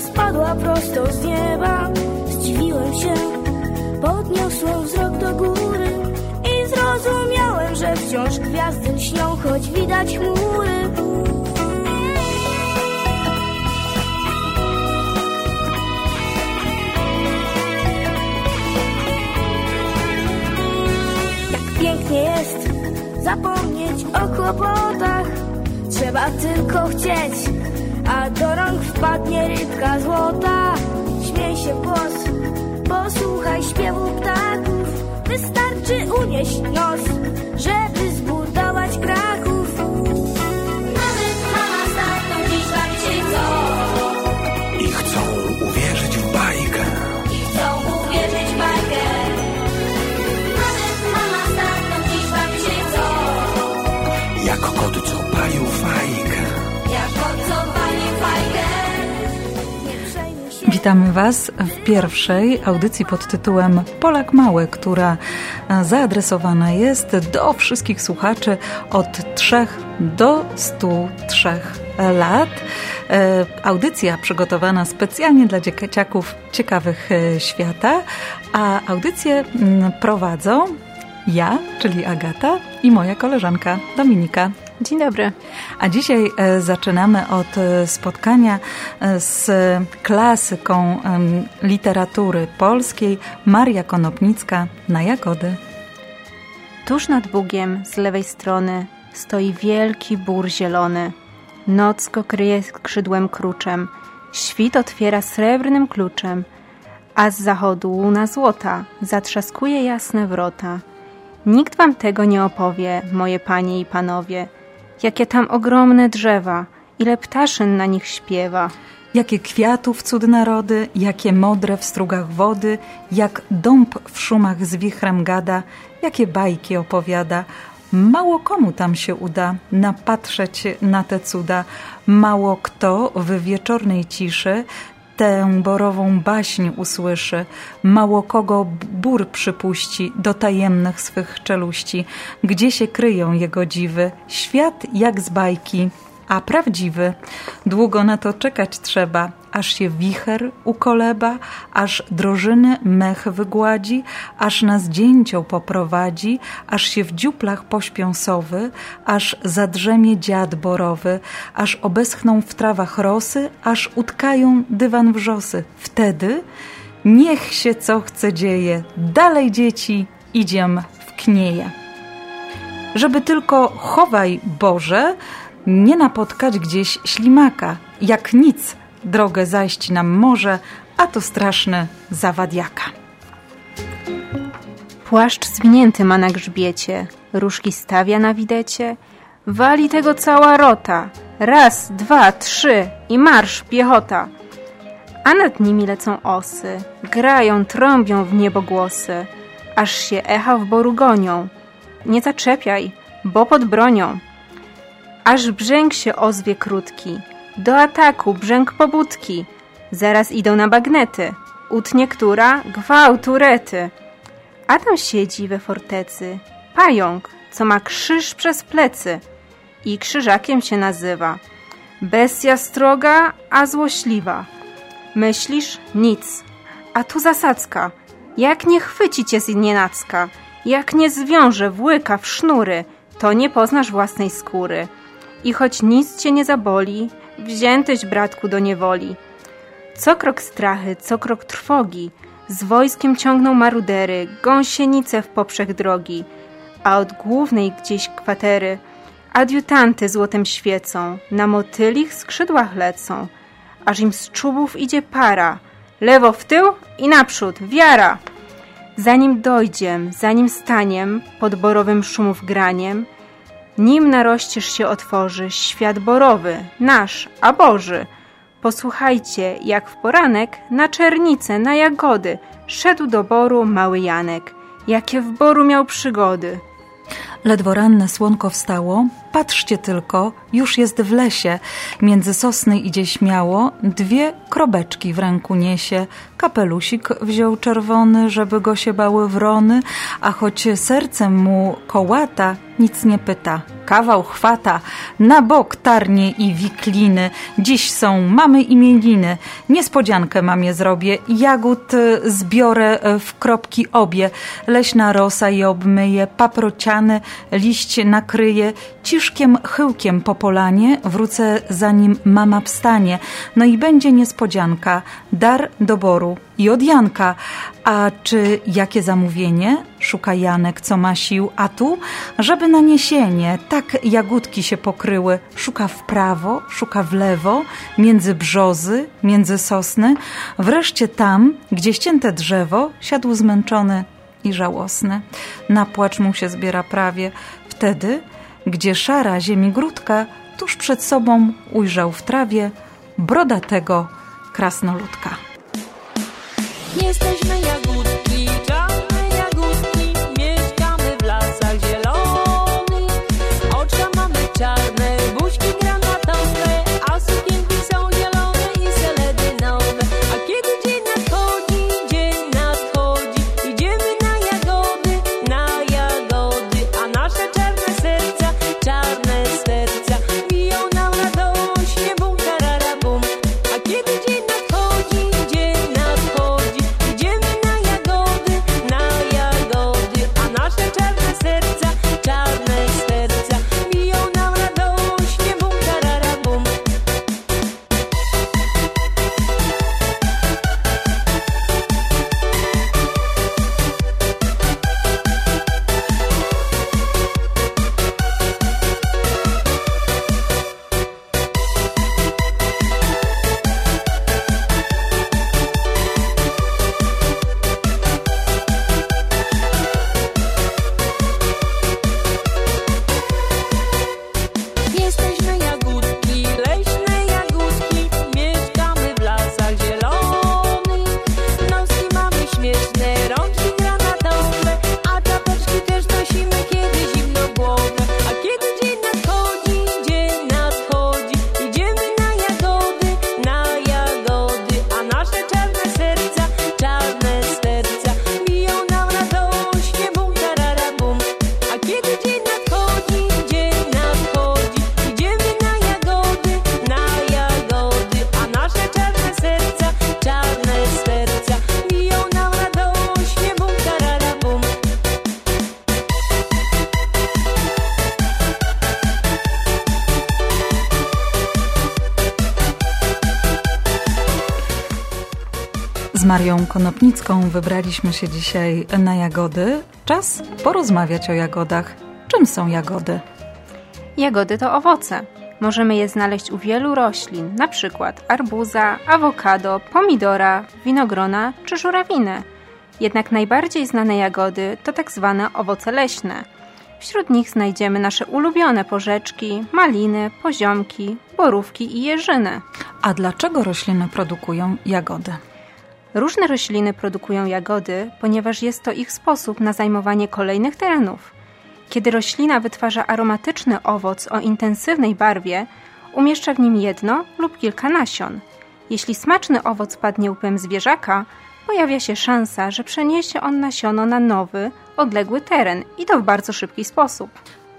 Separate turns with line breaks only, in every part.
Spadła prosto z nieba Zdziwiłem się Podniosłem wzrok do góry I zrozumiałem, że wciąż gwiazdy lśnią Choć widać chmury pięknie jest zapomnieć o kłopotach. Trzeba tylko chcieć a do rąk wpadnie rybka złota. Śmiej się w głos, posłuchaj śpiewu ptaków, wystarczy unieść nos, żeby zbudować Kraków. Nawet mama z tatą dziś bawicie chcą
I chcą uwierzyć w bajkę.
i chcą uwierzyć w bajkę. Nawet mama z tatą dziś bawicie chcą
Jak kot,
Witamy Was w pierwszej audycji pod tytułem Polak Mały, która e, zaadresowana jest do wszystkich słuchaczy od 3 do 103 lat. E, Audycja przygotowana specjalnie dla dzieciaków ciekawych e, świata, a audycję mm, prowadzą ja, czyli Agata i moja koleżanka Dominika.
Dzień dobry.
A dzisiaj e, zaczynamy od e, spotkania e, z klasyką literatury polskiej Maria Konopnicka na Jagody.
Tuż nad Bugiem z lewej strony stoi wielki bór zielony. Noc go kryje skrzydłem kruczem, świt otwiera srebrnym kluczem, a z zachodu łuna złota zatrzaskuje jasne wrota. Nikt wam tego nie opowie, moje panie i panowie, jakie tam ogromne drzewa, ile ptaszyn na nich śpiewa.
Jakie kwiatów cud narody, jakie modre w strugach wody, jak dąb w szumach z wichrem gada, jakie bajki opowiada. Mało komu tam się uda napatrzeć na te cuda. Mało kto w wieczornej ciszy tę borową baśń usłyszy. Mało kogo bór przypuści do tajemnych swych czeluści, gdzie się kryją jego dziwy. Świat jak z bajki, a prawdziwy. Długo na to czekać trzeba, aż się wicher ukoleba, aż drożyny mech wygładzi, aż nas dzięcioł poprowadzi, aż się w dziuplach pośpią sowy, aż zadrzemie dziad borowy, aż obeschną w trawach rosy, aż utkają dywan wrzosy. Wtedy niech się co chce dzieje, dalej dzieci, idziem w knieje żeby tylko chowaj Boże, nie napotkać gdzieś ślimaka. Jak nic, drogę zajść nam może, a to straszny zawadiaka.
Płaszcz zwinięty ma na grzbiecie, różki stawia na widecie, wali tego cała rota. Raz, dwa, trzy i marsz piechota. A nad nimi lecą osy, grają, trąbią w niebo głosy, aż się echa w boru gonią. Nie zaczepiaj, bo pod bronią. Aż brzęk się ozwie krótki, do ataku brzęk pobudki. Zaraz idą na bagnety, utnie która gwałtu rety. A tam siedzi we fortecy pająk, co ma krzyż przez plecy i krzyżakiem się nazywa. Bestia stroga, a złośliwa. Myślisz? Nic. A tu zasadzka. Jak nie chwyci cię z nienacka, jak nie zwiąże w łyka w sznury, to nie poznasz własnej skóry. I choć nic cię nie zaboli, wziętyś, bratku, do niewoli. Co krok strachy, co krok trwogi, z wojskiem ciągną marudery, gąsienice w poprzek drogi, a od głównej gdzieś kwatery adiutanty złotem świecą, na motylich skrzydłach lecą, aż im z czubów idzie para, lewo w tył i naprzód, wiara! Zanim dojdziem, zanim staniem, pod borowym szumów graniem, nim narościsz się otworzy świat borowy, nasz, a Boży. Posłuchajcie, jak w poranek na czernice, na jagody szedł do boru mały Janek. Jakie w boru miał przygody.
Ledwo ranne słonko wstało, patrzcie tylko, już jest w lesie. Między sosny idzie śmiało, dwie krobeczki w ręku niesie. Kapelusik wziął czerwony, żeby go się bały wrony, a choć sercem mu kołata, nic nie pyta. Kawał chwata, na bok tarnie i wikliny. Dziś są mamy imieniny. Niespodziankę mamie zrobię. Jagód zbiorę w kropki obie. Leśna rosa je obmyje, paprociany liść nakryje. Ciszkiem, chyłkiem po polanie wrócę zanim mama wstanie. No i będzie niespodzianka. Dar doboru i od Janka. A czy jakie zamówienie? Szuka Janek, co ma sił, a tu, żeby na niesienie, tak jagódki się pokryły. Szuka w prawo, szuka w lewo, między brzozy, między sosny. Wreszcie tam, gdzie ścięte drzewo, siadł zmęczony i żałosny. Na płacz mu się zbiera prawie. Wtedy, gdzie szara ziemi grudka, tuż przed sobą ujrzał w trawie brodatego krasnoludka.
Jesteśmy jagódki,
Marią Konopnicką wybraliśmy się dzisiaj na jagody. Czas porozmawiać o jagodach. Czym są jagody?
Jagody to owoce. Możemy je znaleźć u wielu roślin, na przykład arbuza, awokado, pomidora, winogrona czy żurawiny. Jednak najbardziej znane jagody to tak zwane owoce leśne. Wśród nich znajdziemy nasze ulubione porzeczki, maliny, poziomki, borówki i jeżyny.
A dlaczego rośliny produkują jagody?
Różne rośliny produkują jagody, ponieważ jest to ich sposób na zajmowanie kolejnych terenów. Kiedy roślina wytwarza aromatyczny owoc o intensywnej barwie, umieszcza w nim jedno lub kilka nasion. Jeśli smaczny owoc padnie łupem zwierzaka, pojawia się szansa, że przeniesie on nasiono na nowy, odległy teren i to w bardzo szybki sposób.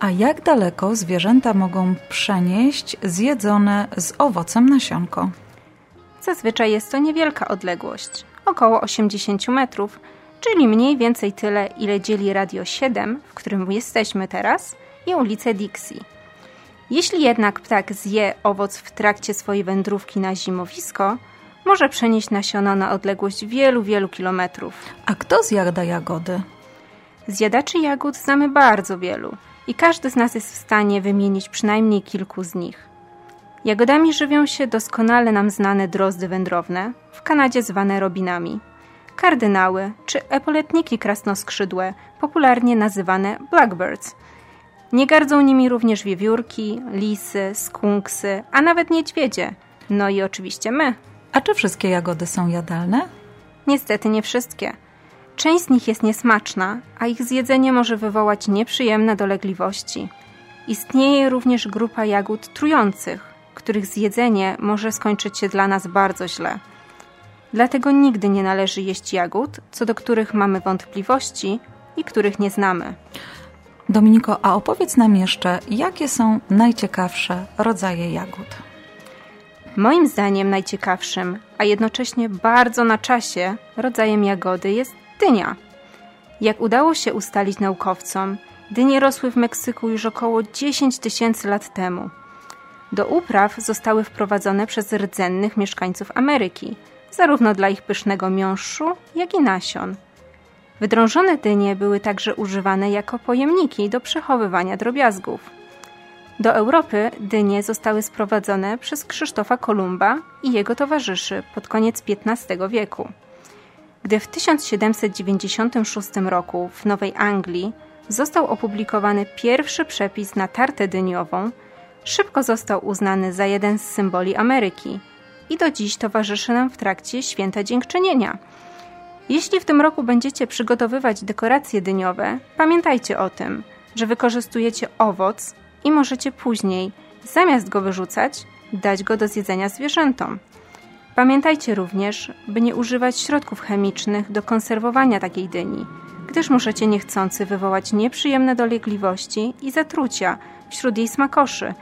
A jak daleko zwierzęta mogą przenieść zjedzone z owocem nasionko?
Zazwyczaj jest to niewielka odległość, około 80 metrów, czyli mniej więcej tyle, ile dzieli Radio 7, w którym jesteśmy teraz, i ulicę Dixie. Jeśli jednak ptak zje owoc w trakcie swojej wędrówki na zimowisko, może przenieść nasiona na odległość wielu, wielu kilometrów.
A kto zjada jagody?
Zjadaczy jagód znamy bardzo wielu i każdy z nas jest w stanie wymienić przynajmniej kilku z nich. Jagodami żywią się doskonale nam znane drozdy wędrowne, w Kanadzie zwane robinami, kardynały czy epoletniki krasnoskrzydłe, popularnie nazywane blackbirds. Nie gardzą nimi również wiewiórki, lisy, skunksy, a nawet niedźwiedzie. No i oczywiście my.
A czy wszystkie jagody są jadalne?
Niestety nie wszystkie. Część z nich jest niesmaczna, a ich zjedzenie może wywołać nieprzyjemne dolegliwości. Istnieje również grupa jagód trujących, których zjedzenie może skończyć się dla nas bardzo źle. Dlatego nigdy nie należy jeść jagód, co do których mamy wątpliwości i których nie znamy.
Dominiko, a opowiedz nam jeszcze, jakie są najciekawsze rodzaje jagód?
Moim zdaniem najciekawszym, a jednocześnie bardzo na czasie rodzajem jagody jest dynia. Jak udało się ustalić naukowcom, dynie rosły w Meksyku już około 10 tysięcy lat temu. Do upraw zostały wprowadzone przez rdzennych mieszkańców Ameryki, zarówno dla ich pysznego miąższu, jak i nasion. Wydrążone dynie były także używane jako pojemniki do przechowywania drobiazgów. Do Europy dynie zostały sprowadzone przez Krzysztofa Kolumba i jego towarzyszy pod koniec XV wieku. Gdy w 1796 roku w Nowej Anglii został opublikowany pierwszy przepis na tartę dyniową, szybko został uznany za jeden z symboli Ameryki i do dziś towarzyszy nam w trakcie święta dziękczynienia. Jeśli w tym roku będziecie przygotowywać dekoracje dyniowe, pamiętajcie o tym, że wykorzystujecie owoc i możecie później, zamiast go wyrzucać, dać go do zjedzenia zwierzętom. Pamiętajcie również, by nie używać środków chemicznych do konserwowania takiej dyni, gdyż możecie niechcący wywołać nieprzyjemne dolegliwości i zatrucia wśród jej smakoszy.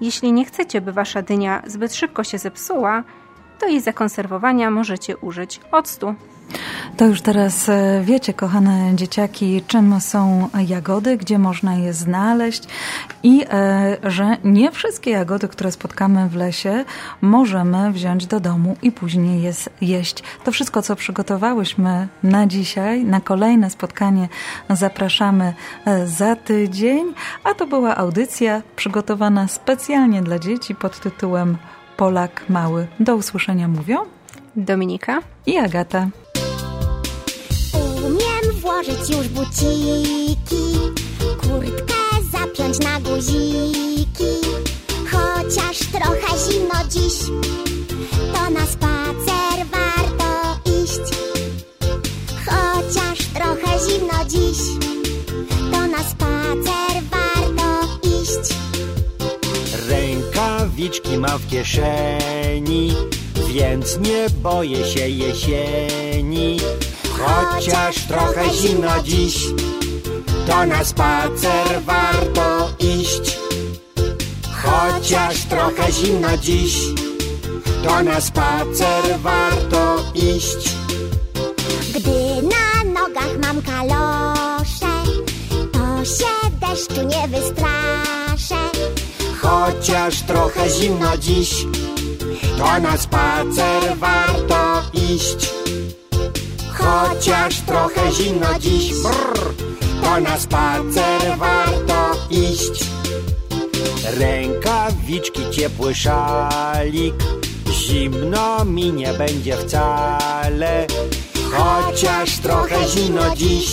Jeśli nie chcecie, by wasza dynia zbyt szybko się zepsuła, do jej zakonserwowania możecie użyć octu.
To już teraz e, wiecie, kochane dzieciaki, czym są jagody, gdzie można je znaleźć i e, że nie wszystkie jagody, które spotkamy w lesie, możemy wziąć do domu i później je jeść. To wszystko, co przygotowałyśmy na dzisiaj, na kolejne spotkanie zapraszamy e, za tydzień, a to była audycja przygotowana specjalnie dla dzieci pod tytułem Polak Mały. Do usłyszenia mówią
Dominika
i Agata.
Włożyć już buciki, kurtkę zapiąć na guziki. Chociaż trochę zimno dziś, to na spacer warto iść. Chociaż trochę zimno dziś, to na spacer warto iść.
Rękawiczki ma w kieszeni, więc nie boję się jesieni. Chociaż trochę zimno dziś, to na spacer warto iść. Chociaż trochę zimno dziś, to na spacer warto iść.
Gdy na nogach mam kalosze, to się deszczu nie wystraszę.
Chociaż trochę zimno dziś, to na spacer warto iść. Chociaż trochę zimno dziś, brr, to na spacer warto iść. Rękawiczki, ciepły szalik, zimno mi nie będzie wcale. Chociaż trochę zimno dziś,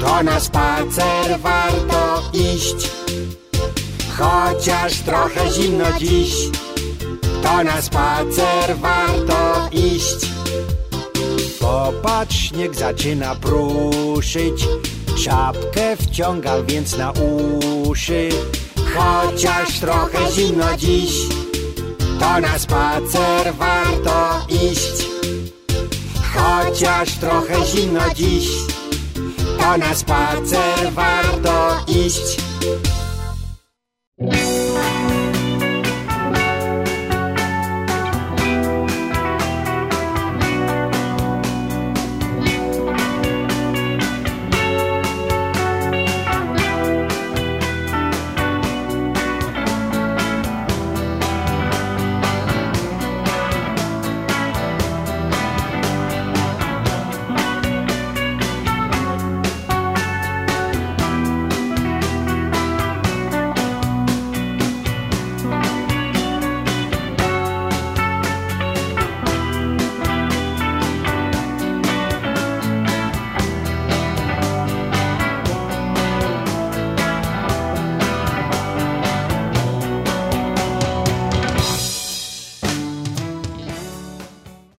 to na spacer warto iść. Chociaż trochę zimno dziś, to na spacer warto iść. Popatrz, śnieg zaczyna pruszyć, czapkę wciągam więc na uszy. Chociaż trochę zimno dziś, to na spacer warto iść. Chociaż trochę zimno dziś, to na spacer warto iść.